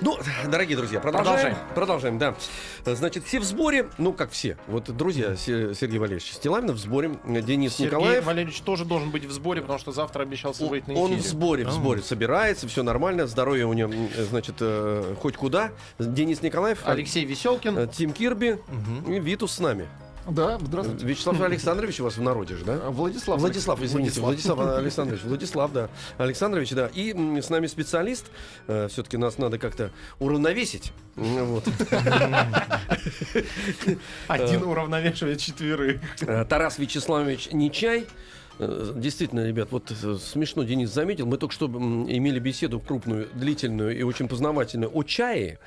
Ну, дорогие друзья, продолжаем. Продолжаем, да. Значит, все в сборе, ну, как все. Вот друзья Се- Сергей Валерьевич Стилавинов в сборе, Денис Сергей Николаев. Валерьевич тоже должен быть в сборе, потому что завтра обещался О- выйти на Он эфире. в сборе, в А. сборе собирается, все нормально, здоровье у него, значит, э, хоть куда. Денис Николаев, Алексей Веселкин. э, Тим Кирби и Витус с нами. Да, здравствуйте. Вячеслав Александрович у вас в народе же, да? А, Владислав. Владислав, извините, Владислав Александрович, Владислав, да, Александрович, да, и с нами специалист, все-таки нас надо как-то уравновесить, вот. Один уравновешивает четверых. Э, Тарас Вячеславович Нечай. Э, Действительно, ребят, вот э, смешно Денис заметил. Мы только что имели беседу крупную, длительную и очень познавательную о чае.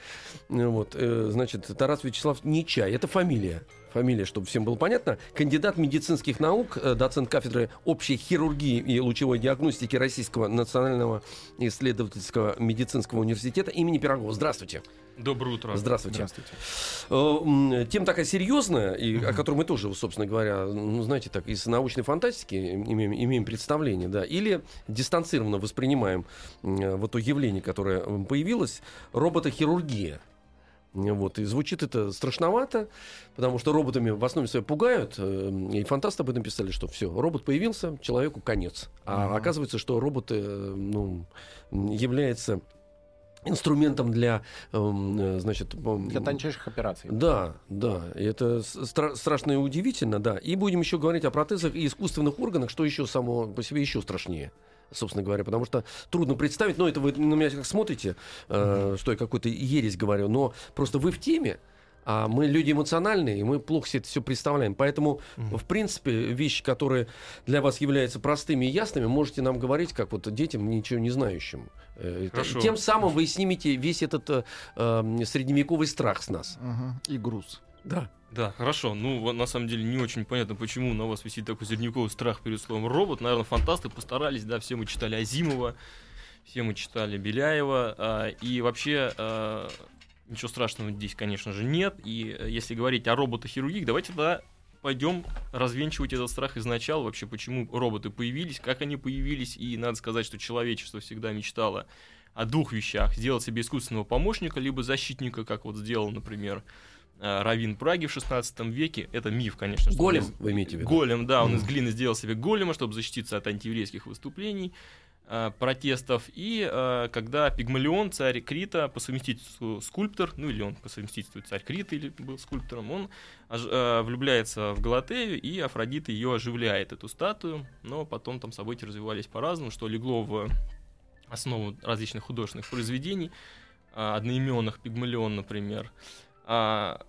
Э, Вот, э, значит, Тарас Вячеслав Нечай. Это фамилия. Фамилия, чтобы всем было понятно. Кандидат медицинских наук, э, доцент кафедры общей хирургии и лучевой диагностики Российского национального исследовательского медицинского университета имени Пирогова. Здравствуйте. Доброе утро. Здравствуйте. Э, м, Тема такая серьезная, и о которой мы тоже, собственно говоря, ну, знаете, так из научной фантастики имеем, имеем представление, да, или дистанцированно воспринимаем м, вот то явление, которое появилось, роботохирургия. Вот, и звучит это страшновато, потому что роботами в основе своей пугают. э, И фантасты об этом писали, что все, робот появился, человеку конец. А оказывается, что робот э, ну, является инструментом для, эм, э, значит, эм, Для тончайших операций. да, да, это стра- страшно и удивительно, да. И будем еще говорить о протезах и искусственных органах, что еще само по себе еще страшнее. Собственно говоря, потому что трудно представить, но это вы на меня как смотрите, э, что я какой-то ересь говорю, но просто вы в теме, а мы люди эмоциональные, и мы плохо себе это все представляем. Поэтому, в принципе, вещи, которые для вас являются простыми и ясными, можете нам говорить, как вот детям, ничего не знающим. Э, Хорошо. Тем самым вы снимете весь этот э, э, средневековый страх с нас. Мгм. И груз. Да. Да, хорошо. Ну, на самом деле не очень понятно, почему на вас висит такой зерниковый страх перед словом робот. Наверное, фантасты постарались, да, все мы читали Азимова, все мы читали Беляева. а, и вообще а, ничего страшного здесь, конечно же, нет. И э, если говорить о роботохирургии, давайте тогда пойдем развенчивать этот страх изначала, вообще почему роботы появились, как они появились. И надо сказать, что человечество всегда мечтало о двух вещах. Сделать себе искусственного помощника, либо защитника, как вот сделал, например, Равин Праги в 16 веке. Это миф, конечно. Голем, из- вы имеете в виду? Голем, да, он из глины сделал себе голема, чтобы защититься от антиеврейских выступлений, э, протестов. И э, когда Пигмалион, царь Крита, по совместительству скульптор, ну или он по совместительству царь Крита или был скульптором, он э, влюбляется в Галатею, и Афродита ее оживляет, эту статую. Но потом там события развивались по-разному, что легло в основу различных художественных произведений, одноименных, Пигмалион, например. А,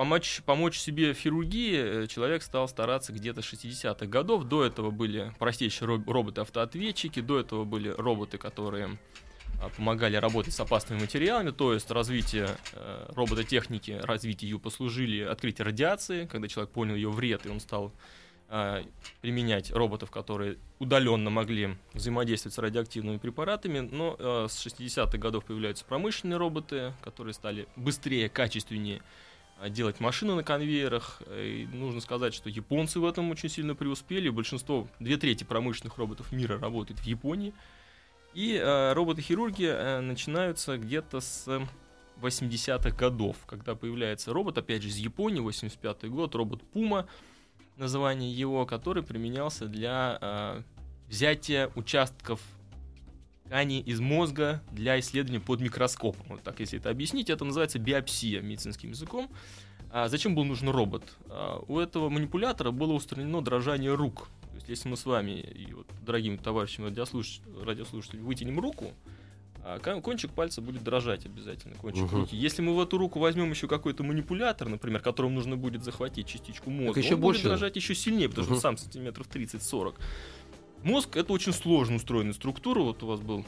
Помочь, помочь себе в хирургии э, человек стал стараться где-то 60-х годов. До этого были простейшие роб- роботы-автоответчики, до этого были роботы, которые а, помогали работать с опасными материалами, то есть развитие э, робототехники, развитие ее послужили открытие радиации, когда человек понял ее вред, и он стал а, применять роботов, которые удаленно могли взаимодействовать с радиоактивными препаратами, но э, с 60-х годов появляются промышленные роботы, которые стали быстрее, качественнее делать машины на конвейерах. И нужно сказать, что японцы в этом очень сильно преуспели. Большинство, две трети промышленных роботов мира работает в Японии. И э, роботы-хирурги э, начинаются где-то с 80-х годов, когда появляется робот, опять же, из Японии, 85-й год, робот Puma, название его, который применялся для э, взятия участков ткани из мозга для исследования под микроскопом. Вот так, если это объяснить, это называется биопсия медицинским языком. А зачем был нужен робот? А, у этого манипулятора было устранено дрожание рук. То есть, если мы с вами и вот, дорогими товарищами радиослуш... радиослушателями вытянем руку, а, кон- кончик пальца будет дрожать обязательно, кончик Мгм. руки. Если мы в эту руку возьмем еще какой-то манипулятор, например, которым нужно будет захватить частичку мозга, еще он больше. будет дрожать еще сильнее, потому что Мгм. он сам сантиметров 30-40. Мозг это очень сложно устроенная структура. Вот у вас был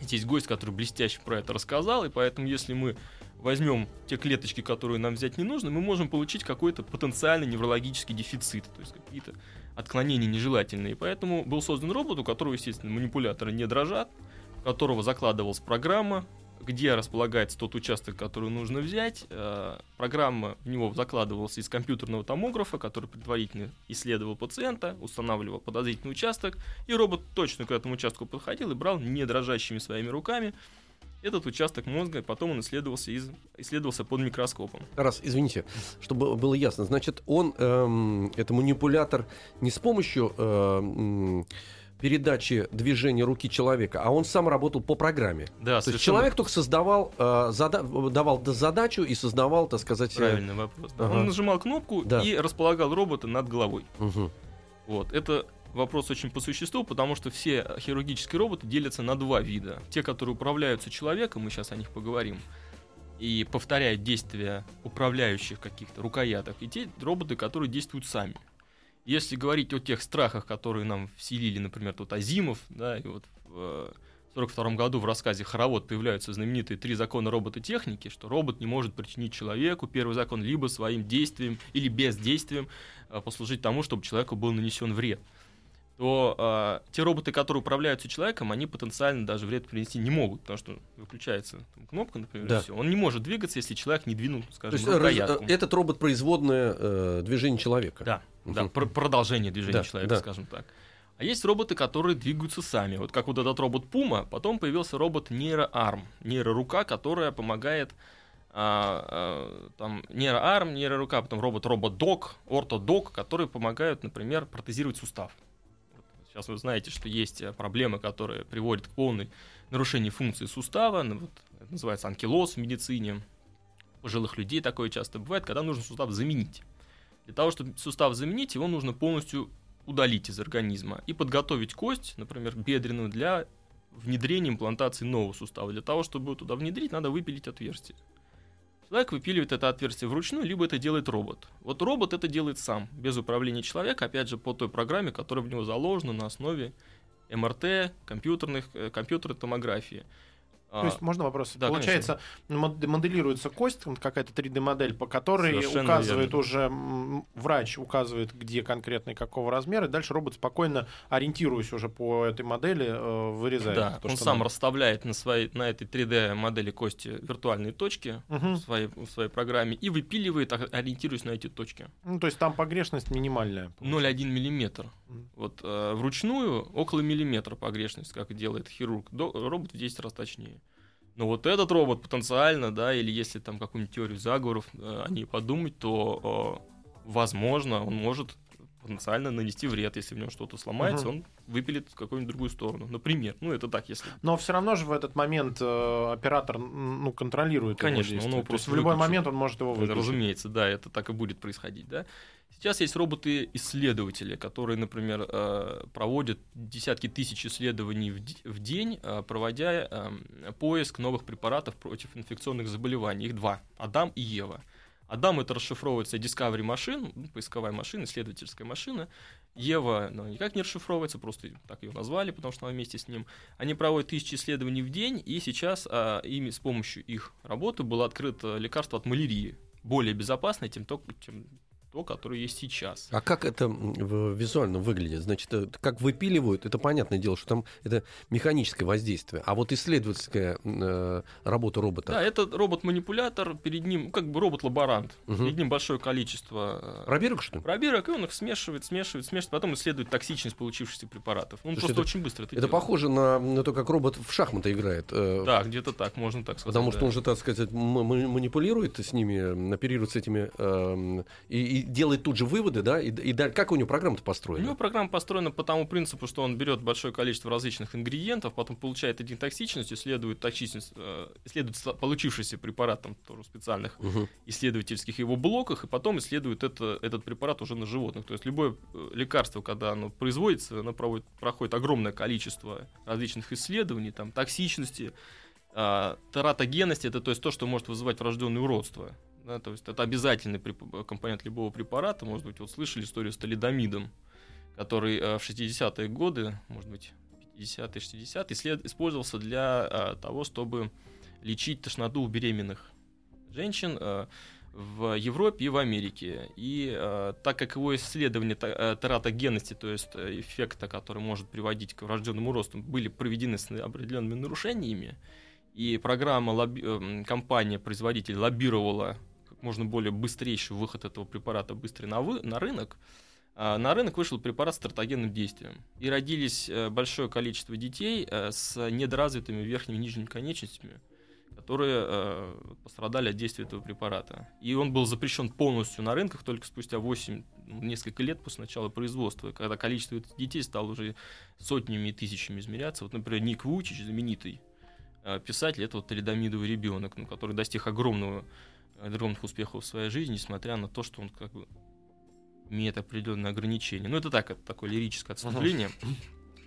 здесь гость, который блестяще про это рассказал, и поэтому если мы возьмем те клеточки, которые нам взять не нужно, мы можем получить какой-то потенциальный неврологический дефицит, то есть какие-то отклонения нежелательные. Поэтому был создан робот, у которого, естественно, манипуляторы не дрожат, у которого закладывалась программа, где располагается тот участок, который нужно взять. Э, Программа в него закладывалась из компьютерного томографа, который предварительно исследовал пациента, устанавливал подозрительный участок, и робот точно к этому участку подходил и брал не дрожащими своими руками этот участок мозга, потом он исследовался, из, исследовался под микроскопом. Раз, извините, чтобы было ясно. Значит, он, эм, это манипулятор не с помощью эм, передачи движения руки человека, а он сам работал по программе. Да, То есть человек только создавал, э, зада- давал задачу и создавал, так сказать... э, правильный вопрос. да. Ага. Он нажимал кнопку Да. и располагал робота над головой. мгм. Вот. Это вопрос очень по существу, потому что все хирургические роботы делятся на два вида. Те, которые управляются человеком, мы сейчас о них поговорим, и повторяют действия управляющих каких-то рукояток, и те роботы, которые действуют сами. Если говорить о тех страхах, которые нам вселили, например, тут Азимов, да, и вот в 1942 году в рассказе «Хоровод» появляются знаменитые три закона робототехники, что робот не может причинить человеку, первый закон, либо своим действием или бездействием э, послужить тому, чтобы человеку был нанесен вред то э, те роботы, которые управляются человеком, они потенциально даже вред принести не могут, потому что выключается там, кнопка, например, Да. и всё. Он не может двигаться, если человек не двинул, То скажем, есть э, раз- рукоятку. э, этот робот производное э, движение человека. Да, да, пр- продолжение движения Да, человека, да. скажем так. А есть роботы, которые двигаются сами. Вот как вот этот робот Puma, потом появился робот нейроарм, нейрорука, которая помогает а, а, там нейроарм, нейрорука, потом робот робот-док, ортодок, которые помогают, например, протезировать сустав. Сейчас вы знаете, что есть э, проблемы, которые приводят к полной нарушению функции сустава. Ну, вот это называется анкилоз в медицине. У пожилых людей такое часто бывает, когда нужно сустав заменить. Для того, чтобы сустав заменить, его нужно полностью удалить из организма и подготовить кость, например, бедренную, для внедрения имплантации нового сустава. Для того, чтобы туда внедрить, надо выпилить отверстие. Человек выпиливает это отверстие вручную, либо это делает робот. Вот робот это делает сам, без управления человека, опять же, по той программе, которая в него заложена на основе МРТ, компьютерных, э, компьютерной томографии. А, То есть можно вопрос? да, Получается, мод- моделируется кость, какая-то 3D-модель, по которой Совершенно указывает верно. уже врач указывает, где конкретно и какого размера, и дальше робот спокойно, ориентируясь уже по этой модели, э, вырезает. Да, то, он сам надо. расставляет на, своей, на этой 3D-модели кости виртуальные точки Мгм. в, своей, в своей программе и выпиливает, ор- ориентируясь на эти точки. Ну, то есть там погрешность минимальная. 0,1 миллиметр. Вот э, вручную около миллиметра погрешность, как делает хирург. До- робот в 10 раз точнее. Но вот этот робот потенциально, да, или если там какую-нибудь теорию заговоров э, о ней подумать, то, э, возможно, он может потенциально нанести вред, если в нем что-то сломается, Мгм. он выпилит в какую-нибудь другую сторону. Например, ну это так, если Но все равно же в этот момент э, оператор ну, контролирует его Конечно, он действия. его То есть просто в любой момент он может его выключить. Разумеется, да, это так и будет происходить, да. Сейчас есть роботы-исследователи, которые, например, э, проводят десятки тысяч исследований в день, э, проводя э, поиск новых препаратов против инфекционных заболеваний. Их два – Адам и Ева. Адам это расшифровывается Discovery Machine, ну, поисковая машина, исследовательская машина. Ева ну, никак не расшифровывается, просто так ее назвали, потому что она вместе с ним. Они проводят тысячи исследований в день, и сейчас а, ими с помощью их работы было открыто лекарство от малярии, более безопасное, чем то, чем то, которое есть сейчас. А как это визуально выглядит? Значит, э, как выпиливают, это понятное дело, что там это механическое воздействие. А вот исследовательская э, работа робота. Да, это робот-манипулятор, перед ним, ну, как бы робот-лаборант, Мгм. перед ним большое количество э, Пробирок, что ли? пробирок, и он их смешивает, смешивает, смешивает, потом исследует токсичность получившихся препаратов. Он Слушайте, просто это- очень быстро это, Это делает. похоже на, на то, как робот в шахматы играет. э, Да, где-то так, можно так сказать. Потому да. что он же, так сказать, манипулирует с ними, оперирует с этими эм, и, и делает тут же выводы, да? И, и как у него программа-то У построена? него программа построена по тому принципу, что он берет большое количество различных ингредиентов, потом получает один токсичность, исследует токсичность, э, исследует получившийся препарат там, тоже в специальных Мгм. исследовательских его блоках, и потом исследует это, этот препарат уже на животных. То есть любое э, лекарство, когда оно производится, оно проводит, проходит огромное количество различных исследований, там, токсичности, а, тератогенности, это то есть то, что может вызывать врожденное уродство. Да, то есть это обязательный компонент любого препарата. Может быть, вот слышали историю с талидомидом, который э, в 60-е годы, может быть, 50-е, 60-е, ислед- использовался для а, того, чтобы лечить тошноту у беременных женщин. Э, в Европе и в Америке. И э, так как его исследования тератогенности, то есть эффекта, который может приводить к врожденному росту, были проведены с определенными нарушениями, и программа, лобби- э, компания, производитель лоббировала как можно более быстрейший выход этого препарата быстрый на, вы- на рынок, а, на рынок вышел препарат с стратогенным действием. И родились э, большое количество детей э, с недоразвитыми верхними и нижними конечностями, которые э, пострадали от действия этого препарата. И он был запрещен полностью на рынках только спустя 8, ну, несколько лет после начала производства, когда количество этих детей стало уже сотнями и тысячами измеряться. Вот, например, Ник Вучич, знаменитый писатель, это вот талидомидовый ребенок, ну, который достиг огромного, огромных успехов в своей жизни, несмотря на то, что он как бы имеет определенные ограничения. Ну, это так, это такое лирическое отступление.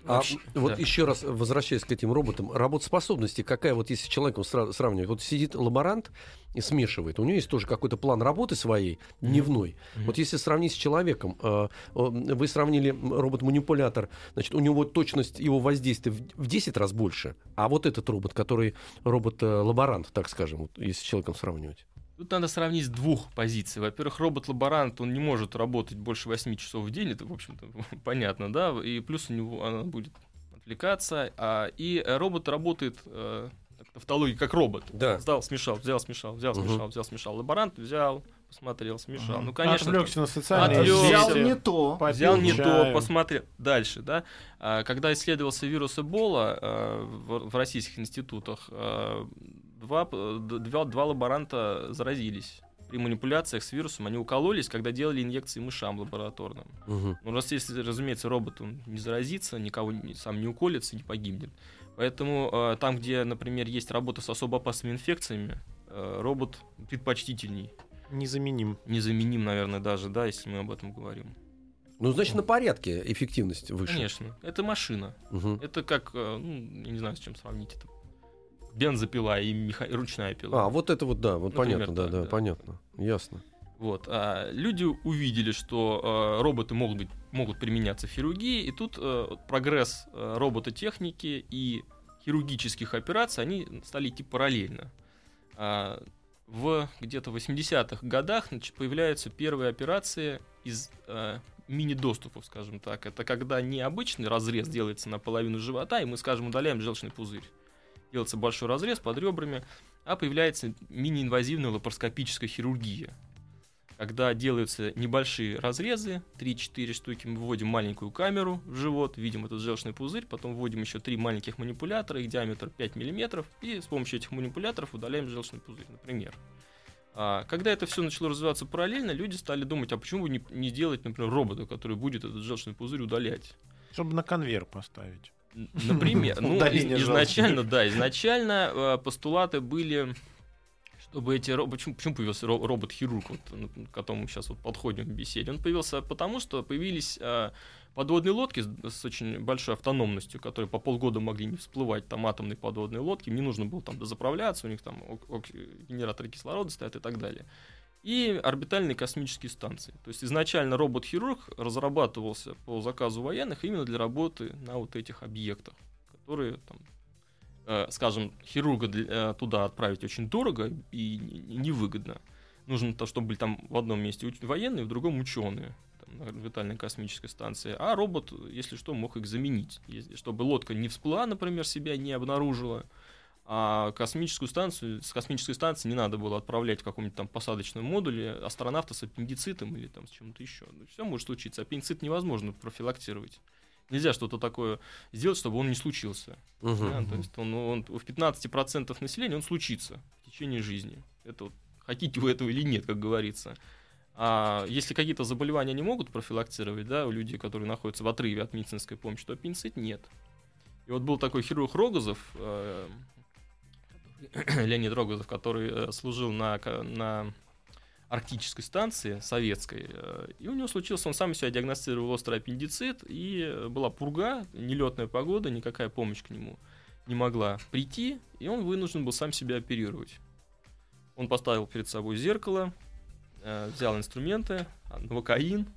А Вообще, вот да. еще раз возвращаясь к этим роботам, работоспособности какая вот если с человеком сра- сравнивать, вот сидит лаборант и смешивает, у него есть тоже какой-то план работы своей дневной. Мгм. Вот если сравнить с человеком, э, э, вы сравнили робот-манипулятор, значит, у него точность его воздействия в, в 10 раз больше, а вот этот робот, который робот-лаборант, так скажем, вот, если с человеком сравнивать. Тут надо сравнить с двух позиций. Во-первых, робот-лаборант, он не может работать больше 8 часов в день, это, в общем-то, понятно, да, и плюс у него она будет отвлекаться, а, и э, робот работает э, тавтология, как робот. Да. Сдал, смешал, взял, смешал, взял, Мгм. смешал, взял, смешал. Лаборант взял, посмотрел, смешал. Мгм. Ну, конечно, Отвлекся на социальные Отвлекся. Взял не то. попил Взял не то, чаю. посмотрел. Дальше, да. А, Когда исследовался вирус Эбола а, в в российских институтах, а, два, д- два, два лаборанта заразились. При манипуляциях с вирусом они укололись, когда делали инъекции мышам лабораторным. Мгм. Ну, раз если, разумеется, робот он не заразится, никого не- сам не уколется, не погибнет. Поэтому э, там, где, например, есть работа с особо опасными инфекциями, э, робот предпочтительней. Незаменим. Незаменим, наверное, даже, да, если мы об этом говорим. Ну, значит, на порядке эффективность выше. Конечно. Это машина. Мгм. Это как, э, ну, я не знаю, с чем сравнить это. Бензопила и, меха- ручная пила. А, вот это вот, да, вот Например, понятно, да, так, да, да. понятно, ясно. Вот. А люди увидели, что э, роботы могут, быть, могут применяться в хирургии, и тут э, прогресс э, робототехники и хирургических операций, они стали идти параллельно. А, в где-то 80-х годах значит, появляются первые операции из э, мини-доступов, скажем так. Это когда не обычный разрез делается наполовину живота, и мы, скажем, удаляем желчный пузырь. Делается большой разрез под ребрами, а появляется мини-инвазивная лапароскопическая хирургия когда делаются небольшие разрезы, 3-4 штуки, мы вводим маленькую камеру в живот, видим этот желчный пузырь, потом вводим еще три маленьких манипулятора, их диаметр 5 мм, и с помощью этих манипуляторов удаляем желчный пузырь, например. А, когда это все начало развиваться параллельно, люди стали думать, а почему бы не, не делать, например, робота, который будет этот желчный пузырь удалять? Чтобы на конвейер поставить. Например, ну, из- изначально, да, изначально э, постулаты были, чтобы эти роботы... Почему, почему появился ро- робот-хирург, вот, ну, к которому мы сейчас вот подходим в беседе? Он появился потому, что появились э, подводные лодки с, с очень большой автономностью, которые по полгода могли не всплывать, там атомные подводные лодки, не нужно было там дозаправляться, у них там ок- ок- генераторы кислорода стоят и так далее. И орбитальные космические станции. То есть изначально робот-хирург разрабатывался по заказу военных именно для работы на вот этих объектах, которые там э, скажем, хирурга для- э, туда отправить очень дорого и не- невыгодно. Нужно то, чтобы были там в одном месте военные, в другом ученые там, на орбитальной космической станции. А робот, если что, мог их заменить. Если- чтобы лодка не всплыла, например, себя не обнаружила, а космическую станцию, с космической станции не надо было отправлять в каком-нибудь там посадочном модуле астронавта с аппендицитом или там с чем-то еще. Все может случиться. Аппендицит невозможно профилактировать. Нельзя что-то такое сделать, чтобы он не случился. Мгм. Да, то есть он, он в 15% населения он случится в течение жизни. Это вот, хотите вы этого или нет, как говорится. А если какие-то заболевания не могут профилактировать, да, у людей, которые находятся в отрыве от медицинской помощи, то аппендицит нет. И вот был такой хирург Рогозов, э, Леонид Рогозов, который э, служил на, на арктической станции советской, э, и у него случился, он сам себя диагностировал острый аппендицит, и э, была пурга, нелетная погода, никакая помощь к нему не могла прийти, и он вынужден был сам себя оперировать. Он поставил перед собой зеркало, взял инструменты, а, новокаин,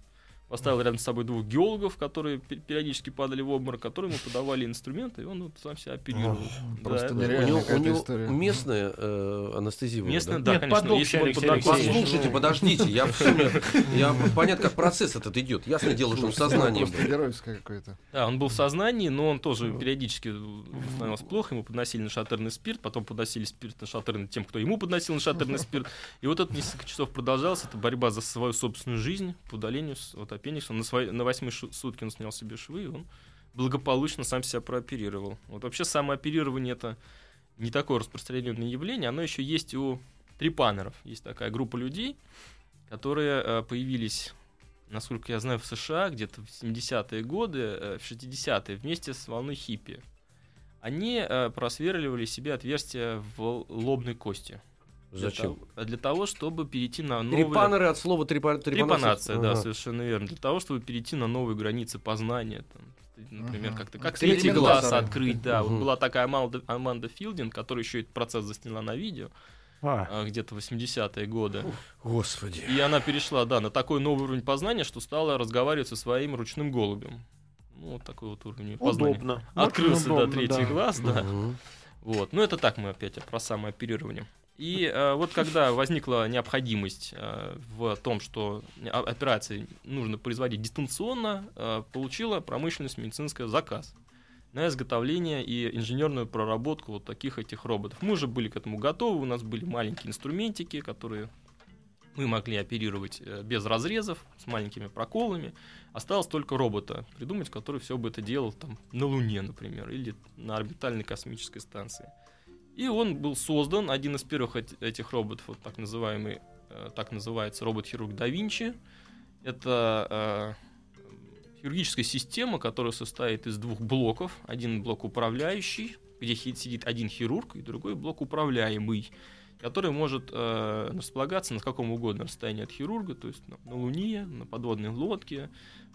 поставил рядом с собой двух геологов, которые пе- периодически падали в обморок, которые ему подавали инструменты, и он вот сам себя оперировал. Да, просто нереально. него, у него история. местная э, анестезия. Местная, да? да, Нет, конечно. если Алексей наркозом- Послушайте, подождите, я, я понятно, как процесс этот идет. Ясное дело, что он в сознании Просто был. геройское какое-то. Да, он был в сознании, но он тоже периодически становился плохо, ему подносили нашатырный спирт, потом подносили спирт нашатырный тем, кто ему подносил нашатырный спирт. И вот это несколько часов продолжалось, это борьба за свою собственную жизнь по удалению вот, аппендикса. Он на, свои, на восьмой сутки он снял себе швы, и он благополучно сам себя прооперировал. Вот вообще самооперирование это не такое распространенное явление, оно еще есть у трипанеров. Есть такая группа людей, которые э, появились насколько я знаю, в США где-то в 70-е годы, э, в 60-е, вместе с волной хиппи. Они э, просверливали себе отверстия в лобной кости. Для Зачем? того- Для того, чтобы перейти на новые... Трепанеры от слова трепа... Трепанация, да, Ага. совершенно верно. Для того, чтобы перейти на новые границы познания. там, например, Мгм. как-то как Третий глаз открыть, да. Мгм. Вот была такая Аманда, Аманда Филдинг, которая еще этот процесс засняла на видео А, а, где-то в 80-е годы. Господи. И она перешла, да, на такой новый уровень познания, что стала разговаривать со своим ручным голубем. Ну, вот такой вот уровень познания. удобно. Открылся, удобно, да, третий да. глаз, да. Мгм. Вот. Ну, это так мы опять про самооперирование. И э, вот когда возникла необходимость э, в том, что о- операции нужно производить дистанционно, э, получила промышленность медицинская заказ на изготовление и инженерную проработку вот таких этих роботов. Мы уже были к этому готовы, у нас были маленькие инструментики, которые мы могли оперировать э, без разрезов, с маленькими проколами. Осталось только робота придумать, который все бы это делал там, на Луне, например, или на орбитальной космической станции. И он был создан, один из первых эт- этих роботов, вот так называемый, э, так называется робот-хирург да Винчи. Это э, хирургическая система, которая состоит из двух блоков. Один блок управляющий, где сидит один хирург, и другой блок управляемый, который может э, располагаться на каком угодно расстоянии от хирурга, то есть на, на Луне, на подводной лодке,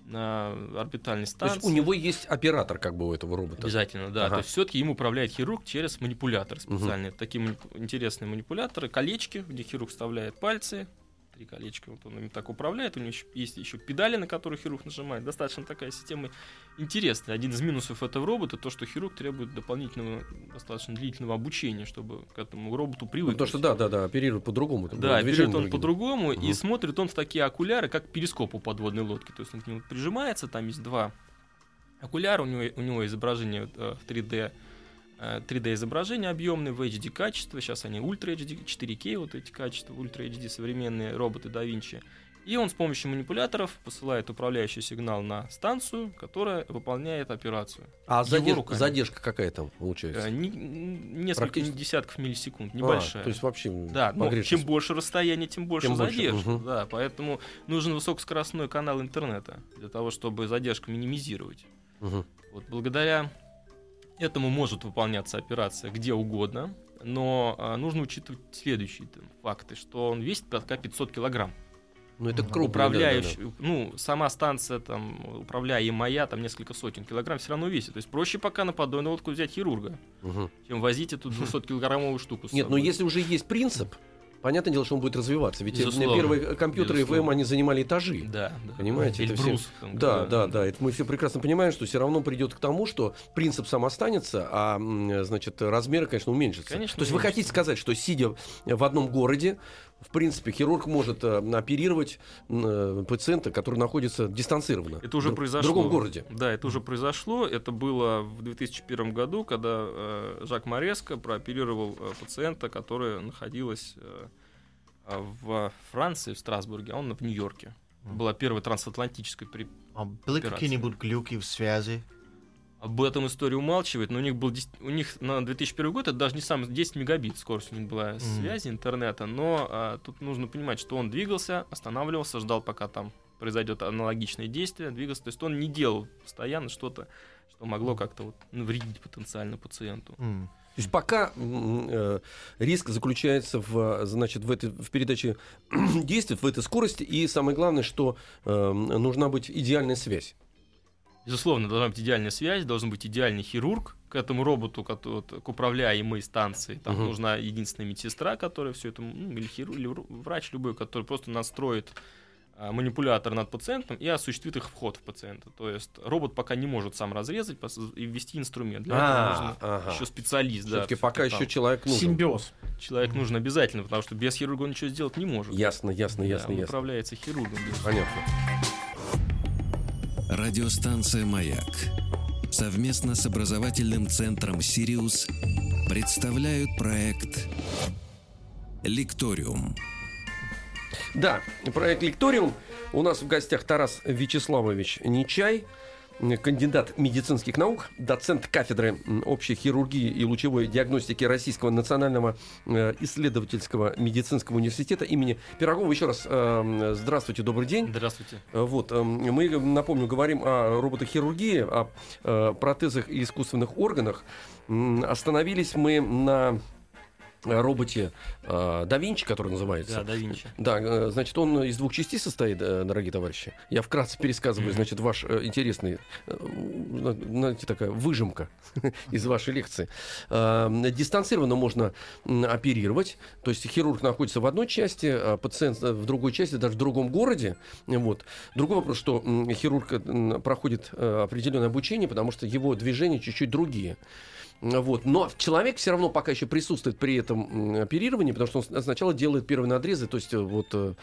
на орбитальной То станции. есть у него есть оператор как бы у этого робота. Обязательно, да. Ага. То есть все-таки им управляет хирург через манипуляторы Мгм. специальные. Такие манипу- интересные манипуляторы, колечки, где хирург вставляет пальцы, три колечка, вот он ими так управляет. У него есть еще педали, на которые хирург нажимает. Достаточно такая система интересная. Один из минусов этого робота то, что хирург требует дополнительного, достаточно длительного обучения, чтобы к этому роботу Ну, привыкнуть. Потому что да, да, да, оперирует по-другому. Да, берет он по-другому, и Мгм. смотрит он в такие окуляры, как перископ у подводной лодки. То есть он к нему прижимается, там есть два окуляра, у него, у него изображение э, в 3D, э, 3D изображение объемное в HD качестве, сейчас они Ultra HD, 4K вот эти качества, Ultra HD современные роботы da Vinci. И он с помощью манипуляторов посылает управляющий сигнал на станцию, которая выполняет операцию. А задерж- задержка какая там Э, получается? не- н- несколько десятков миллисекунд, А, небольшая. то есть вообще Да, но погрешность. чем больше расстояние, тем больше Тем больше, задержка. мгм. Да, поэтому нужен высокоскоростной канал интернета для того, чтобы задержку минимизировать. Мгм. Вот благодаря этому может выполняться операция где угодно, но а, нужно учитывать следующие там, факты, что он весит пока 500 килограмм. Ну это крупно. Управляющий, ну, сама станция, там, управляемая, там, несколько сотен килограмм все равно весит. То есть проще пока на подводную лодку взять хирурга, чем возить эту 200-килограммовую штуку Нет, но собой. если уже есть принцип, понятное дело, что он будет развиваться. Ведь Безусловно. первые компьютеры Безусловно. м они занимали этажи. Да, да. Понимаете, это Эльбрус, там, Да, да, да. Это мы все прекрасно понимаем, что все равно придет к тому, что принцип сам останется, а значит размеры, конечно, уменьшатся. Конечно, То есть вы уменьшатся. хотите сказать, что сидя в одном городе, в принципе, хирург может э, оперировать э, пациента, который находится дистанцированно. Это уже произошло. В другом городе. Да, это уже произошло. Это было в 2001 году, когда э, Жак Мореско прооперировал пациента, которая находилась в Франции, в Страсбурге, а он в Нью-Йорке. Была первая трансатлантическая при... А были какие-нибудь глюки в связи? Об этом история умалчивает, но у них был у них на 2001 год это даже не сам 10 мегабит скорость у них была связи интернета, но а, тут нужно понимать, что он двигался, останавливался, ждал, пока там произойдет аналогичное действие, двигался, то есть он не делал постоянно что-то, что могло как-то вот навредить потенциально пациенту. То есть пока э, риск заключается в, значит, в, этой, в передаче действий, в этой скорости, и самое главное, что э, нужна быть идеальная связь. Безусловно, должна быть идеальная связь, должен быть идеальный хирург к этому роботу, к, вот, к управляемой станции. Там Мгм. нужна единственная медсестра, которая все это, ну, или, хирург, или вр- врач любой, который просто настроит а, манипулятор над пациентом и осуществит их вход в пациента. То есть робот пока не может сам разрезать и ввести инструмент. Для этого А, нужно ага. еще специалист. да, Все-таки пока там. еще человек нужен. Симбиоз. Человек нужен обязательно, потому что без хирурга он ничего сделать не может. Ясно, ясно, Да, ясно, он ясно. управляется хирургом. безусловно. Понятно. Радиостанция «Маяк» совместно с образовательным центром «Сириус» представляют проект «Лекториум». Да, проект «Лекториум». У нас в гостях Тарас Вячеславович Нечай, кандидат медицинских наук, доцент кафедры общей хирургии и лучевой диагностики Российского национального э, исследовательского медицинского университета имени Пирогова. Еще раз э, здравствуйте, добрый день. Здравствуйте. Э, Вот, э, мы, напомню, говорим о роботохирургии, о э, протезах и искусственных органах. Остановились мы на э, роботе э, да Винчи, который называется. Да, да Винчи. Да, э, значит, он из двух частей состоит, э, дорогие товарищи. Я вкратце пересказываю, значит, ваш э, интересный, э, на- знаете, такая выжимка из вашей лекции. Э, Дистанцированно можно оперировать, то есть хирург находится в одной части, а пациент в другой части, даже в другом городе. Вот. Другой вопрос, что хирург проходит э, определенное обучение, потому что его движения чуть-чуть другие. Вот. Но человек все равно пока еще присутствует при этом оперировании, потому что он с- сначала делает первые надрезы, то есть э, вот э,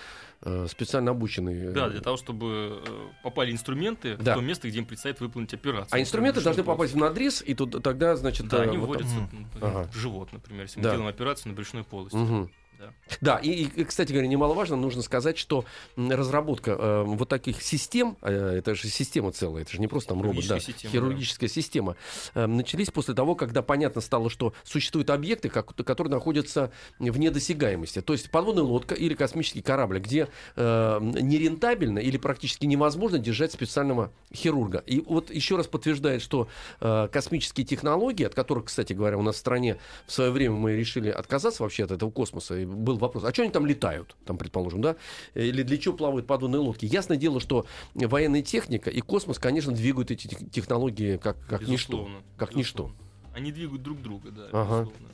э, специально обученный. э, Да, для того, чтобы э, попали инструменты Да. в то место, где им предстоит выполнить операцию. А инструменты должны попасть в надрез, и тут тогда, значит. Да, э, они вот там- вводятся Мгм. например, Ага. в живот, например, если Да. мы делаем операцию на брюшной полости. Мгм. Да. Да, и, и, кстати говоря, немаловажно, нужно сказать, что разработка э, вот таких систем, э, это же система целая, это же не просто там робот, да, Хирургическая система, хирургическая система, э, начались после того, когда понятно стало, что существуют объекты, как- которые находятся вне досягаемости. То есть подводная лодка или космический корабль, где э, нерентабельно или практически невозможно держать специального хирурга. И вот еще раз подтверждает, что э, космические технологии, от которых, кстати говоря, у нас в стране в свое время мы решили отказаться вообще от этого космоса. И был вопрос, а что они там летают, там, предположим, да? Или для чего плавают подводные лодки? Ясное дело, что военная техника и космос, конечно, двигают эти тех- технологии как, как ничто. Безусловно, Как безусловно. Они двигают друг друга, да, Ага. безусловно.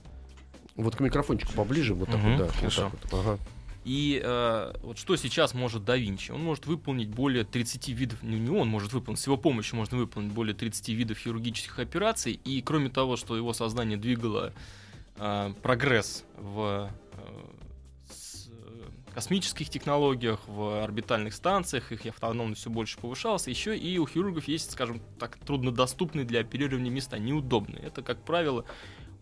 Вот к микрофончику поближе, вот так Мгм, вот, да. вот хорошо. так вот. Ага. И э, вот что сейчас может да Винчи? Он может выполнить более 30 видов, не, не он может выполнить, с его помощью можно выполнить более 30 видов хирургических операций. И кроме того, что его сознание двигало э, прогресс в э, э, космических технологиях, в орбитальных станциях, их автономность все больше повышалась, еще и у хирургов есть, скажем так, труднодоступные для оперирования места, неудобные. Это, как правило,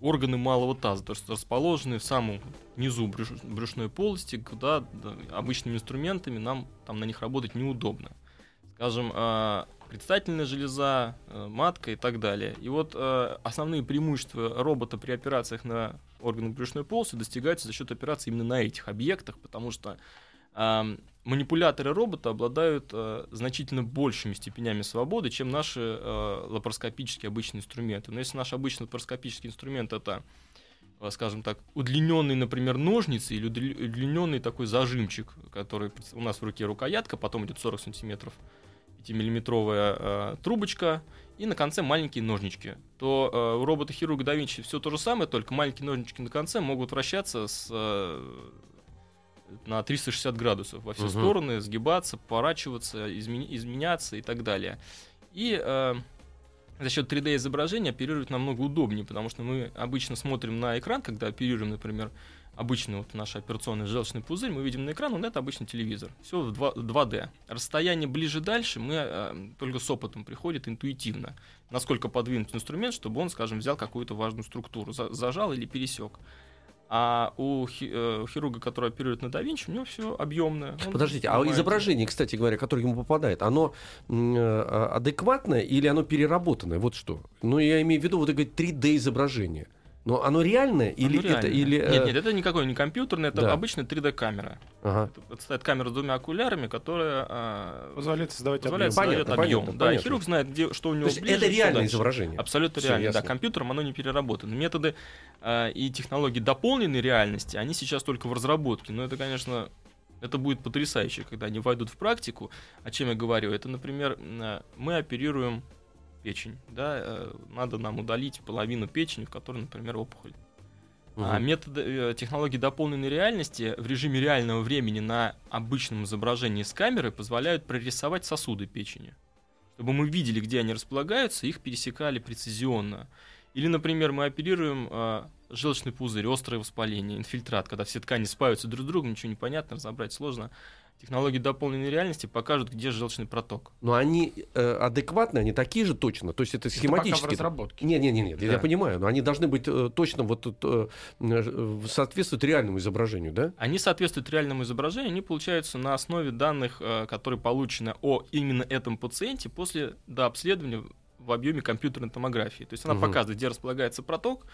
органы малого таза, то есть расположены в самом низу брюш- брюшной полости, куда да, обычными инструментами нам там на них работать неудобно. Скажем, а, предстательная железа, э, матка и так далее. И вот э, основные преимущества робота при операциях на органы брюшной полости достигаются за счет операций именно на этих объектах, потому что манипуляторы робота обладают значительно большими степенями свободы, чем наши э, лапароскопические обычные инструменты. Но если наш обычный лапароскопический инструмент это, скажем так, удлиненный, например, ножницы или удлиненный такой зажимчик, который у нас в руке рукоятка, потом идет 40 сантиметров 5-миллиметровая э, трубочка и на конце маленькие ножнички, то э, у робота-хирурга да Винчи все то же самое, только маленькие ножнички на конце могут вращаться с, э, на 360 градусов во все Мгм. стороны, сгибаться, поворачиваться, измени- изменяться и так далее. И э, за счет 3D изображения оперировать намного удобнее, потому что мы обычно смотрим на экран, когда оперируем, например, обычный вот наш операционный желчный пузырь, мы видим на экран, но это обычный телевизор. Все в 2, 2D. Расстояние ближе-дальше мы э, только с опытом приходит интуитивно. Насколько подвинуть инструмент, чтобы он, скажем, взял какую-то важную структуру, за- зажал или пересек. А у э, хирурга, который оперирует на да Винчи, у него все объемное. Он Подождите, а изображение, кстати говоря, которое ему попадает, оно э, адекватное или оно переработанное? Вот что. Ну, я имею в виду вот это 3D изображение. Но оно реальное или Оно это реальное. или э, Нет, нет, это никакое не компьютерное, это Да. обычная 3D-камера. ага. Это, это стоит камера с двумя окулярами, которая а, Позволяет создавать позволяет объем. Понятно, объем. понятно, да, понятно. хирург знает, где, что у него То есть ближе, это реальное дальше. изображение. Абсолютно Всё, реально, да. Компьютером оно не переработано. Методы а, и технологии дополненной реальности, они сейчас только в разработке. Но это, конечно, это будет потрясающе, когда они войдут в практику. О чем я говорю? Это, например, а, мы оперируем печень. Да? э, Надо нам удалить половину печени, в которой, например, опухоль. А Мгм. методы э, технологии дополненной реальности в режиме реального времени на обычном изображении с камеры позволяют прорисовать сосуды печени. Чтобы мы видели, где они располагаются, их пересекали прецизионно. Или, например, мы оперируем э, желчный пузырь, острое воспаление, инфильтрат, когда все ткани спаются друг с другом, ничего не понятно, разобрать сложно. Технологии дополненной реальности покажут, где желчный проток. Но они э, адекватны, они такие же точно. То есть это Это пока в схематически. разработке. Нет, нет, нет, нет, я Да. понимаю, но они должны быть э, точно вот э, э, соответствовать реальному изображению, да? Они соответствуют реальному изображению, они получаются на основе данных, э, которые получены о именно этом пациенте после дообследования в объеме компьютерной томографии. То есть она Мгм. показывает, где располагается проток,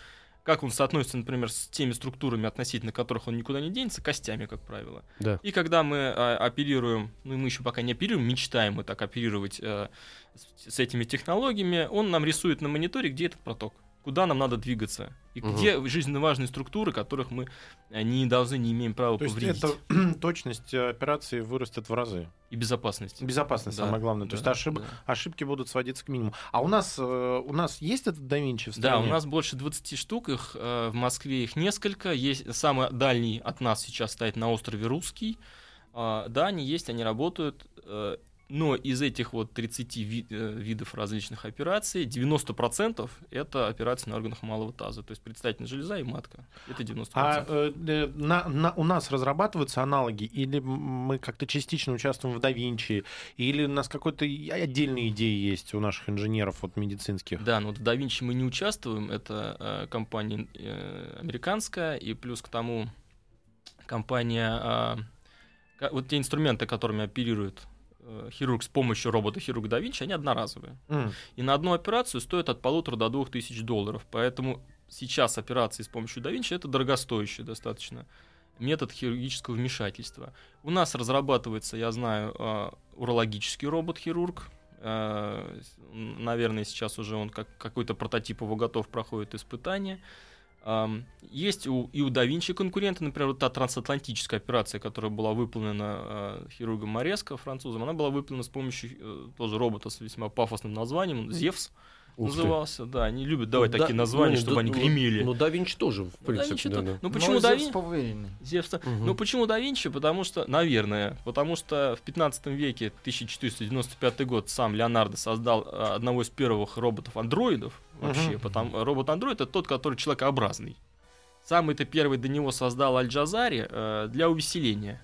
как он соотносится, например, с теми структурами, относительно которых он никуда не денется, костями, как правило. Да. И когда мы э, оперируем, ну мы еще пока не оперируем, мечтаем мы так оперировать э, с, с этими технологиями, он нам рисует на мониторе, где этот проток, куда нам надо двигаться, и Мгм. где жизненно важные структуры, которых мы э, не должны, не имеем права То есть повредить. это точность э, операции вырастет в разы. И безопасность. Безопасность Да, самое главное. То да, есть ошиб- да. ошибки будут сводиться к минимуму. А у нас, э, у нас есть этот Da Vinci в Да, стране? у нас больше 20 штук, их в Москве их несколько. Есть самый дальний от нас сейчас стоит на острове Русский. А, да, они есть, они работают. Э, но из этих вот 30 ви- э, видов различных операций 90% это операции на органах малого таза. То есть предстательная железа и матка. Это 90%. А э, э, на, на- у нас разрабатываются аналоги, или мы как-то частично участвуем в Vinci, или у нас какой-то отдельные идеи есть у наших инженеров вот, медицинских? Да, но в Da Vinci мы не участвуем. Это э, компания э, американская, и плюс к тому компания... ка- вот те инструменты, которыми оперирует э, хирург с помощью робота хирурга да Винчи, они одноразовые. М. И на одну операцию стоят от полутора до двух тысяч долларов. Поэтому сейчас операции с помощью да Винчи это дорогостоящий достаточно метод хирургического вмешательства. У нас разрабатывается, я знаю, э, урологический робот-хирург. Э, Наверное, сейчас уже он как какой-то прототип его готов, проходит испытания. Есть у, и у да Винчи конкуренты, например, вот та трансатлантическая операция, которая была выполнена э, хирургом Мореско, французом, она была выполнена с помощью э, тоже робота с весьма пафосным названием, Зевс Ух ты. назывался, да, они любят давать Ну, такие да, названия, ну, чтобы да, они ну, гремели. Ну, да Винчи тоже, в Да принципе. Винчи да, то- да. Ну почему да Зевс Винчи? Зевса. Мгм. Ну почему да Винчи? Потому что, наверное, потому что в 15 веке, 1495 год, сам Леонардо создал э, одного из первых роботов-андроидов вообще. Мгм. Потому, робот-андроид это тот, который человекообразный. Самый-то первый до него создал Аль-Джазари э, для увеселения.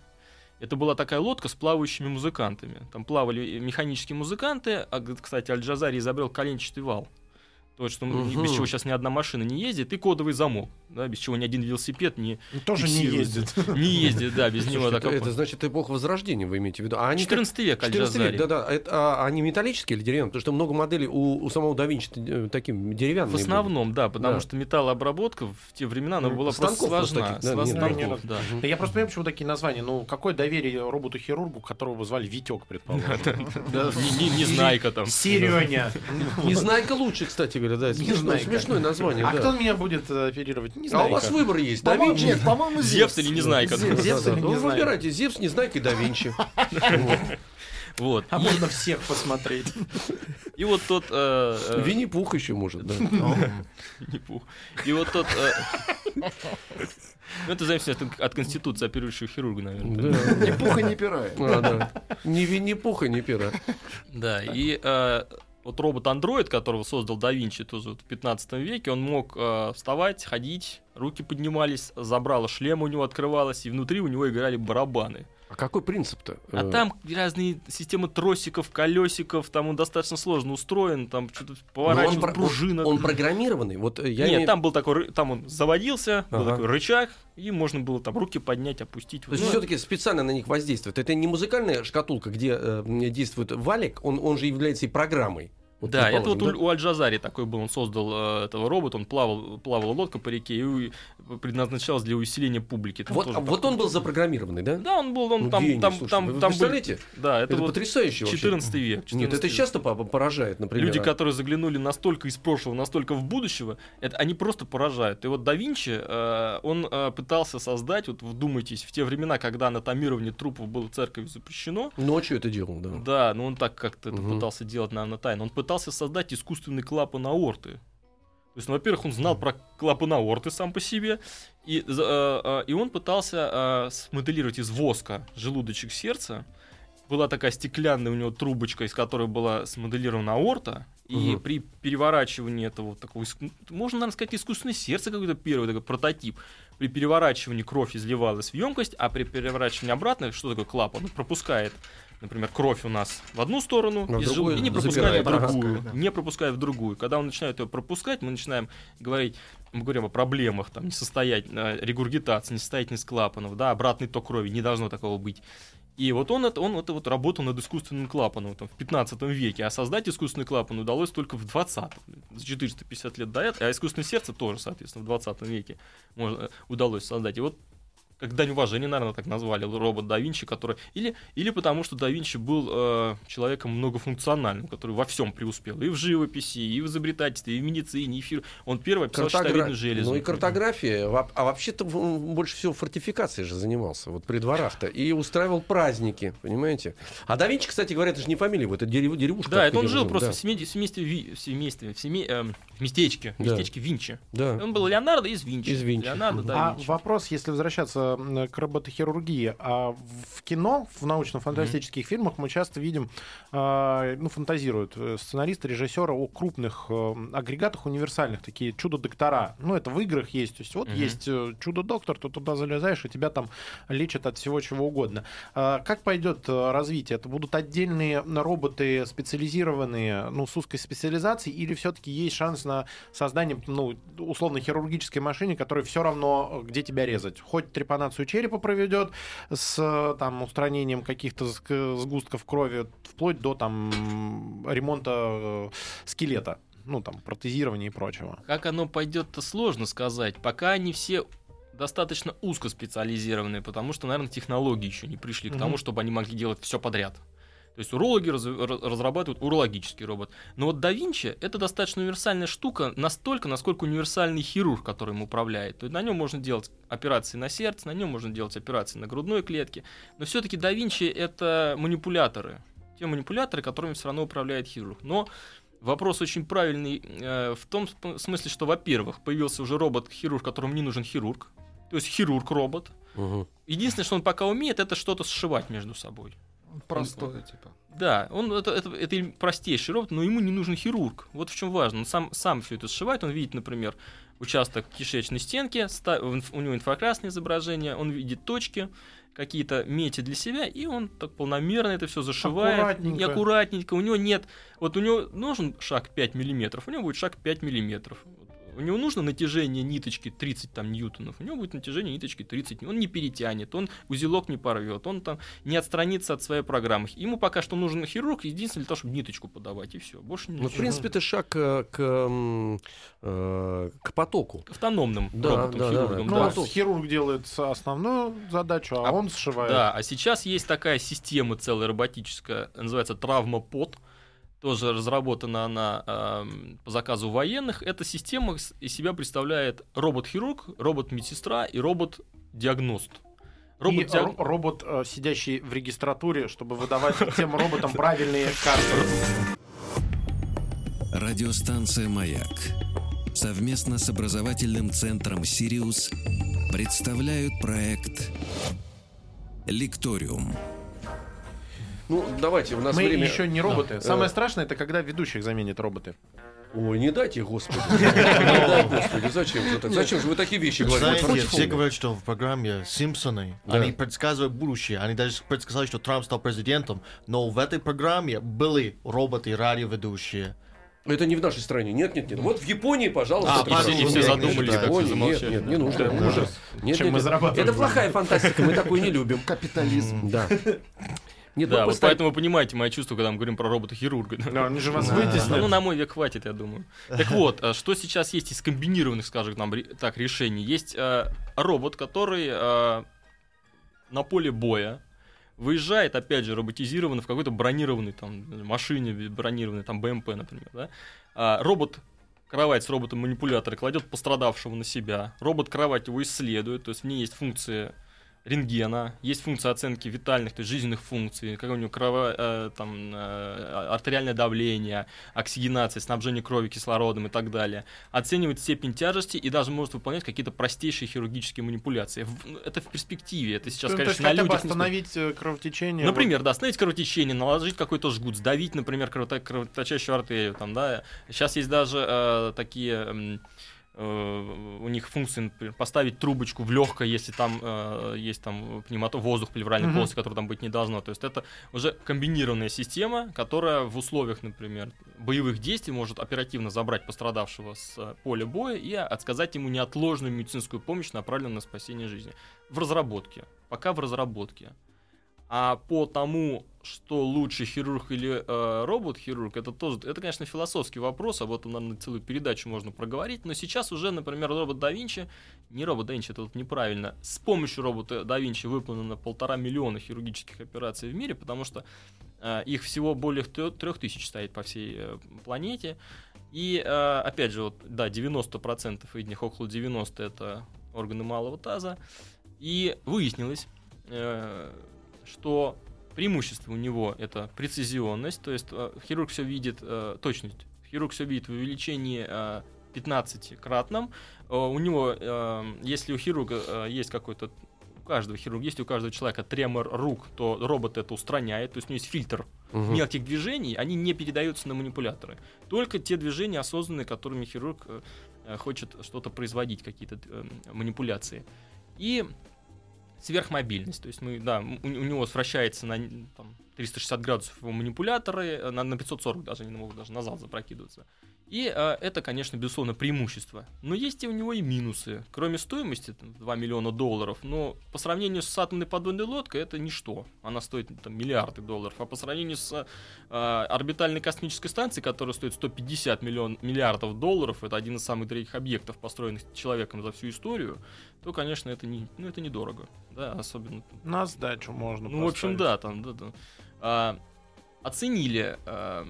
Это была такая лодка с плавающими музыкантами. Там плавали механические музыканты, а, кстати, Аль-Джазари изобрел коленчатый вал. То, что м, Мгм. без чего сейчас ни одна машина не ездит, и кодовый замок, да, без чего ни один велосипед не, Ну, Тоже не ездит. не ездит, да, без него. Это, это значит эпоха Возрождения, вы имеете в виду? А они как- 14 век 14 Аль-Джазари. век, да-да. А, они металлические или деревянные? Потому что много моделей у, у самого да Винчи э, таким деревянные В основном, да, потому Да. что металлообработка в те времена она Ну, была просто станков просто сложна. таких, да, Сла- нет, станков, нет. да. были. Да я просто понимаю, почему такие названия. Ну, какое доверие роботу-хирургу, которого звали Витек, предположим. Не- не- Незнайка там. Сереня. Незнайка лучше, кстати говоря, да. это Смешное, название, А да. кто меня будет э, оперировать? Не А знаю. у вас выбор есть, да Винчи? нет, по-моему, Зевс или Незнайка. Зевс или Ну, Незнайка? выбирайте, Зевс, Незнайка и да Винчи. Вот. А И- можно всех посмотреть. И вот тот... э, э, Винни-Пух еще может, да. Винни-Пух. И вот тот... э, Ну, это зависит от, от конституции оперирующего хирурга, наверное. Да. Ни пуха, ни пера. А, да. Ни Винни-Пуха, ни пера. Да, и э, вот робот-андроид, которого создал да Винчи тоже вот в 15 веке, он мог э, вставать, ходить, руки поднимались, забрало шлем у него открывалось, и внутри у него играли барабаны. А какой принцип-то? А Э, там разные системы тросиков, колесиков, там он достаточно сложно устроен, там что-то поворачивается, он, пружина. он программированный. Вот э, я Нет, имею- там был такой, там он заводился, был Ага. такой рычаг, и можно было там руки поднять, опустить. То есть Ну, все-таки специально на них воздействует. Это не музыкальная шкатулка, где э, действует валик, он, он же является и программой. Вот да, это вот предположим, у, Аль-Джазари такой был, он создал э, этого робота, он плавал, плавала лодка по реке и предназначалась для усиления публики. Там Вот, а вот он был запрограммировный, да? Да, он был, он Ну, там, гений, там, слушай, там, вы там были- представляете? Да, это, Это, вот потрясающе вообще. 14 век. Нет, 14 это век. часто по- поражает, например. Люди, а- которые заглянули настолько из прошлого, настолько в будущего, это, они просто поражают. И вот да Винчи, э, он э, пытался создать, вот вдумайтесь, в те времена, когда анатомирование трупов было церковью запрещено, Ночью это делал, да. да, но он так как-то Мгм. пытался делать, наверное, тайно, он пытался создать искусственный клапан аорты. То есть, ну, во-первых, он знал про клапан аорты сам по себе, и, э, э, и он пытался э, смоделировать из воска желудочек сердца. Была такая стеклянная у него трубочка, из которой была смоделирована аорта, и Мгм. при переворачивании этого такого, можно, наверное, сказать, искусственное сердце какой-то первый такой прототип. При переворачивании кровь изливалась в емкость, а при переворачивании обратно, что такое клапан? Он пропускает, например, кровь у нас в одну сторону в из другую и не пропускает в другую. Не пропускает в другую. Когда он начинает ее пропускать, мы начинаем говорить, мы говорим о проблемах, там, несостоятельной регургитации, несостоятельность клапанов, да, обратный ток крови, не должно такого быть. И вот он, это, он это вот работал над искусственным клапаном там, в 15 веке, а создать искусственный клапан удалось только в 20 за 450 лет до этого, а искусственное сердце тоже, соответственно, в 20 веке можно, удалось создать. И вот как дань уважения, наверное, так назвали робот да Винчи, который... Или, или потому что да Винчи был э, человеком многофункциональным, который во всем преуспел. И в живописи, и в изобретательстве, и в медицине, и в фир... Он первый описал Картогра- щитовидную железу. Ну и картография. А вообще-то он больше всего фортификацией же занимался, вот при дворах-то. И устраивал праздники, понимаете? А да Винчи, кстати говоря, это же не фамилия это дерев- деревушка. Да, это он жил жил, просто да. в, семействе, в семействе, Ви- в семействе, в, семей- эм, в местечке, в Да. местечке Винчи. Да. Он был Леонардо из Винчи. Из Винчи. Леонардо да А Винчи. вопрос, если возвращаться к роботохирургии, а в кино, в научно-фантастических фильмах мы часто видим, а, ну, фантазируют э, сценаристы, режиссеры о крупных э, агрегатах универсальных, такие чудо-доктора. Ну, это в играх есть. То есть вот Мгм. есть э, чудо-доктор, ты туда залезаешь, и тебя там лечат от всего чего угодно. А Как пойдет э, развитие? Это будут отдельные роботы специализированные, ну, с узкой специализацией, или все-таки есть шанс на создание, ну, условно, хирургической машины, которая все равно, э, где тебя резать? Хоть трепанацию черепа проведет с э, там, устранением каких-то сгустков крови, вплоть до там ремонта э, скелета, ну, там, протезирования и прочего. Как оно пойдет-то сложно сказать. Пока они все достаточно узкоспециализированные, потому что, наверное, технологии еще не пришли к тому, Мгм. чтобы они могли делать все подряд. То есть урологи раз- раз- разрабатывают урологический робот. Но вот да Винчи это достаточно универсальная штука, настолько, насколько универсальный хирург, который им управляет. То есть на нем можно делать операции на сердце, на нем можно делать операции на грудной клетке. Но все-таки да Винчи это манипуляторы. Те манипуляторы, которыми все равно управляет хирург. Но Вопрос очень правильный э, в том смысле, что, во-первых, появился уже робот-хирург, которому не нужен хирург. То есть хирург-робот. Мгм. Единственное, что он пока умеет, это что-то сшивать между собой. Простое, типа. Да, он это, это, это простейший робот, но ему не нужен хирург. Вот в чем важно. Он сам, сам все это сшивает. Он видит, например, участок кишечной стенки, у него инфракрасное изображение, он видит точки, какие-то мети для себя, и он так полномерно это все зашивает. Аккуратненько. И аккуратненько. У него нет... Вот у него нужен шаг 5 миллиметров, у него будет шаг 5 миллиметров. У него нужно натяжение ниточки 30 там ньютонов, у него будет натяжение ниточки 30. Он не перетянет, он узелок не порвет, он там не отстранится от своей программы. Ему пока что нужен хирург, единственное для того, чтобы ниточку подавать, и все. Больше не Ну, в принципе, это шаг к, м, э, к потоку. автономным Да, роботом, да, да, хирургом. Ну, да. хирург делает основную задачу, а, А- он сшивает. Да, а сейчас есть такая система целая роботическая, называется травмопод. Тоже разработана она эм, по заказу военных. Эта система из себя представляет робот-хирург, робот-медсестра и робот-диагност. И Робот-диаг- ро- робот, э, сидящий в регистратуре, чтобы выдавать тем роботам правильные карты. Радиостанция «Маяк» совместно с образовательным центром «Сириус» представляют проект «Лекториум». Ну, давайте, у нас Мы время... еще не роботы. Да. Самое Э. страшное, это когда ведущих заменят роботы. Ой, не дайте, господи. Не дай, господи, зачем же так? Зачем же вы такие вещи говорите? Знаете, все говорят, что в программе Симпсоны Да. они предсказывают будущее. Они даже предсказали, что Трамп стал президентом. Но в этой программе были роботы-радиоведущие. Это не в нашей стране. Нет, нет, нет. Вот в Японии, пожалуйста. А, и все- пожалуйста. и все Нет, задумались, нет, не нужно. Да, ужас. Нет, Чем нет, мы нет. зарабатываем. Это плохая фантастика, мы такую не любим. Капитализм. Да. Нет, Да, ну, вот поставь- поэтому вы понимаете мои чувства, когда мы говорим про робота-хирурга. Но они же вас Да. вытеснят. Ну, на мой век хватит, я думаю. Так вот, а что сейчас есть из комбинированных, скажем нам, так, решений? Есть э, робот, который э, на поле боя выезжает, опять же, роботизированно в какой-то бронированной там машине, бронированной там БМП, например, да? А, робот кровать с роботом-манипулятором кладет пострадавшего на себя. Робот-кровать его исследует, то есть в ней есть функции рентгена, есть функция оценки витальных, то есть жизненных функций, как у него крово, э, там, э, артериальное давление, оксигенация, снабжение крови кислородом и так далее. Оценивает степень тяжести и даже может выполнять какие-то простейшие хирургические манипуляции. Ну, это в перспективе, это сейчас, Ну, то есть конечно, на людях... остановить э, кровотечение. Например, да, остановить кровотечение, наложить какой-то жгут, сдавить, например, кровото- кровоточащую артерию. Там, да. Сейчас есть даже э, такие э, у них функции, например, поставить трубочку в легкое, если там э, есть там пневмато воздух плевральной Мгм. полости, который там быть не должно. То есть это уже комбинированная система, которая в условиях, например, боевых действий может оперативно забрать пострадавшего с э, поля боя и отсказать ему неотложную медицинскую помощь, направленную на спасение жизни. В разработке. Пока в разработке. А по тому, что лучше хирург или э, робот-хирург, это тоже, это, конечно, философский вопрос, об этом, наверное, целую передачу можно проговорить, но сейчас уже, например, робот да Винчи, не робот да Винчи, это вот неправильно, с помощью робота да Винчи выполнено полтора миллиона хирургических операций в мире, потому что э, их всего более трех тысяч стоит по всей э, планете, и, э, опять же, вот, да, 90% из них, около 90% это органы малого таза, и выяснилось, э, что преимущество у него это прецизионность, то есть э, хирург все видит, э, точность, хирург все видит в увеличении э, 15-кратном. Э, у него, если у хирурга есть какой-то у каждого хирурга, если у каждого человека тремор рук, то робот это устраняет, то есть у него есть фильтр Мгм. мелких движений, они не передаются на манипуляторы. Только те движения осознанные, которыми хирург хочет что-то производить, какие-то э, манипуляции. И сверхмобильность. То есть мы, да, у, у него вращается на там, 360 градусов его манипуляторы, э, на, на 540 даже они могут даже назад запрокидываться. И э, это, конечно, безусловно, преимущество. Но есть и у него и минусы. Кроме стоимости, там, 2 миллиона долларов, но по сравнению с атомной подводной лодкой это ничто. Она стоит там, миллиарды долларов. А по сравнению с э, орбитальной космической станцией, которая стоит 150 миллион, миллиардов долларов, это один из самых дорогих объектов, построенных человеком за всю историю, то, конечно, это, не, ну, это недорого. Да, особенно На сдачу можно ну, в общем, поставить. да, там, да, да. А, оценили а,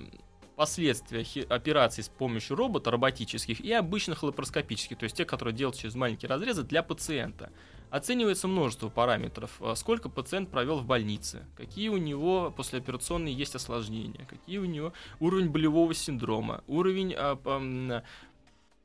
последствия операций с помощью робота роботических и обычных лапароскопических, то есть те, которые делают через маленькие разрезы для пациента. Оценивается множество параметров. А, Сколько пациент провел в больнице, какие у него послеоперационные есть осложнения, какие у него уровень болевого синдрома, уровень а, а,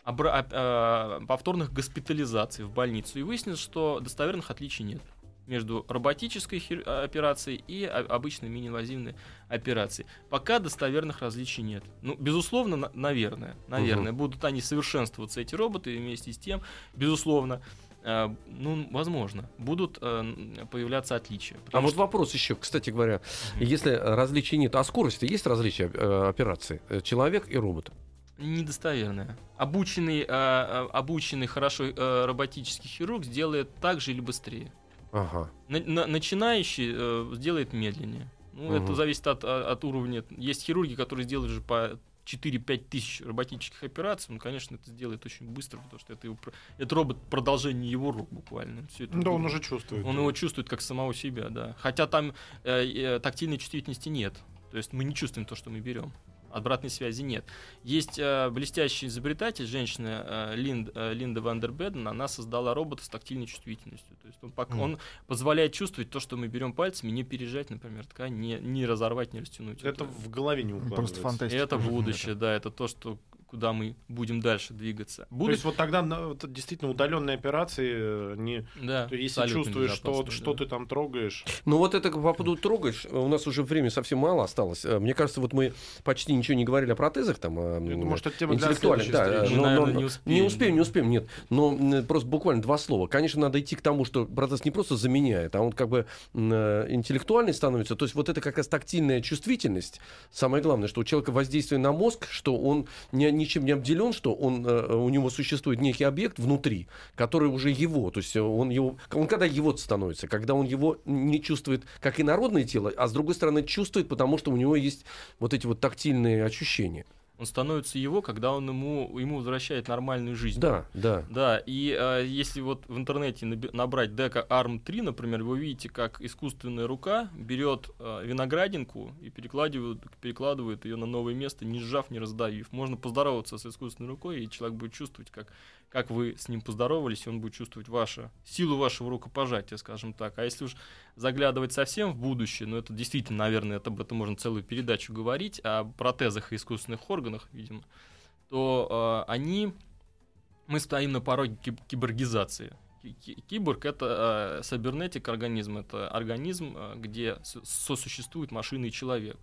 а, повторных госпитализаций в больницу. И выяснилось, что достоверных отличий нет между роботической а, операцией и обычной мини-инвазивной операцией. Пока достоверных различий нет. Ну, безусловно, на- наверное, наверное, будут они совершенствоваться, эти роботы, и вместе с тем, безусловно, э, ну, возможно, будут э, появляться отличия. А Потому вот что- вопрос еще, кстати говоря, если э, различий нет, а скорости есть различия э, операции? Человек и робот. Недостоверная. Обученный, обученный хорошо роботический хирург сделает так же или быстрее. Ага. На- на- начинающий э, сделает медленнее. Ну, Мгм. это зависит от, от уровня. Есть хирурги, которые сделают же по 4-5 тысяч роботических операций. Он, конечно, это сделает очень быстро, потому что это, его это робот продолжение его рук буквально. Всё это Да, он будет. уже чувствует. Он его чувствует как самого себя, да. Хотя там э, э, тактильной чувствительности нет. То есть мы не чувствуем то, что мы берем. Обратной связи нет. Есть э, блестящий изобретатель, женщина э, Линд- э, Линда Вандербеден, она создала робота с тактильной чувствительностью. То есть он, пок- Мгм. он позволяет чувствовать то, что мы берем пальцами, не пережать, например, ткань, не, не разорвать, не растянуть. Это в голове не укладывается. Просто И фантастика. это будущее, да, это то, что куда мы будем дальше двигаться. То Будут, есть вот тогда вот действительно удаленные операции э, не... да, то если чувствуешь, что, безопасные, что да. ты там трогаешь, Ну вот это по поводу трогаешь, у нас уже времени совсем мало осталось. Э, Мне кажется, вот мы почти ничего не говорили о протезах там. о, я м, думаю, что это тема интеллектуальных, да, встречи. но- Мы, но- наверное, но- не успеем, не успеем, да. не успеем, нет. Но просто буквально два слова. Конечно, надо идти к тому, что протез не просто заменяет, а он как бы э, интеллектуальный становится. То есть вот это как раз тактильная чувствительность. Самое главное, что у человека воздействие на мозг, что он ни- ничем не обделен, что он, э, у него существует некий объект внутри, который уже его. То есть он его, он когда его становится, когда он его не чувствует как инородное тело, а с другой стороны чувствует, потому что у него есть вот эти вот тактильные ощущения. Он становится его, когда он ему, ему возвращает нормальную жизнь. Да, да. Да, и э, если вот в интернете набрать дека ARM 3, например, вы увидите, как искусственная рука берет э, виноградинку и перекладывает, перекладывает ее на новое место, не сжав, не раздавив. Можно поздороваться с искусственной рукой, и человек будет чувствовать, как, как вы с ним поздоровались, он будет чувствовать вашу, силу вашего рукопожатия, скажем так. А если уж заглядывать совсем в будущее, ну это действительно, наверное, это, об этом можно целую передачу говорить, о протезах и искусственных органах, видимо, то э, они мы стоим на пороге киб- киборгизации. Ки- ки- Киборг это э, сабернетик организм, это организм, э, где с- сосуществует машина и человек.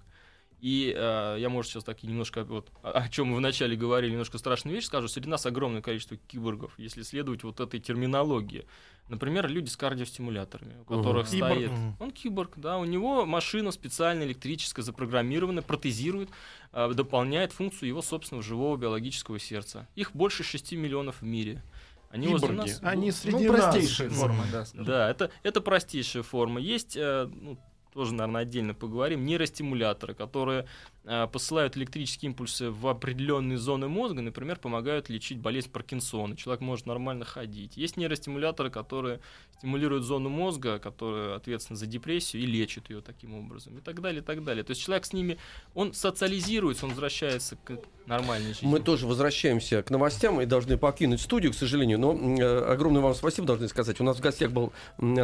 И э, я, может, сейчас так и немножко вот, о, чем мы вначале говорили, немножко страшную вещь скажу. Среди нас огромное количество киборгов, если следовать вот этой терминологии. Например, люди с кардиостимуляторами, у которых Киборг. стоит... Он киборг, да, у него машина специально электрическая, запрограммированная, протезирует, э, дополняет функцию его собственного живого биологического сердца. Их больше 6 миллионов в мире. Они возле Киборги. нас- Они ну, среди ну, нас. простейшая форма, да. скажем. да, это, это простейшая форма. Есть, э, ну, тоже, наверное, отдельно поговорим, нейростимуляторы, которые посылают электрические импульсы в определенные зоны мозга, например, помогают лечить болезнь Паркинсона. Человек может нормально ходить. Есть нейростимуляторы, которые стимулируют зону мозга, которая ответственна за депрессию и лечат ее таким образом. И так далее, и так далее. То есть человек с ними, он социализируется, он возвращается к нормальной жизни. Мы тоже возвращаемся к новостям и должны покинуть студию, к сожалению. Но э, огромное вам спасибо должны сказать. У нас в гостях был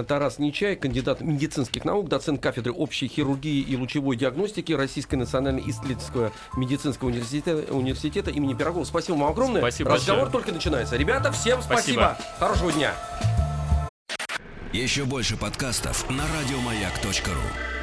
Тарас Нечай, кандидат медицинских наук, доцент кафедры общей хирургии и лучевой диагностики Российской национальной исследовательского медицинского университета, университета имени Пирогова. Спасибо вам огромное. Спасибо Разговор большое. только начинается. Ребята, всем спасибо. Спасибо. Хорошего дня. Еще больше подкастов на радиомаяк.ру.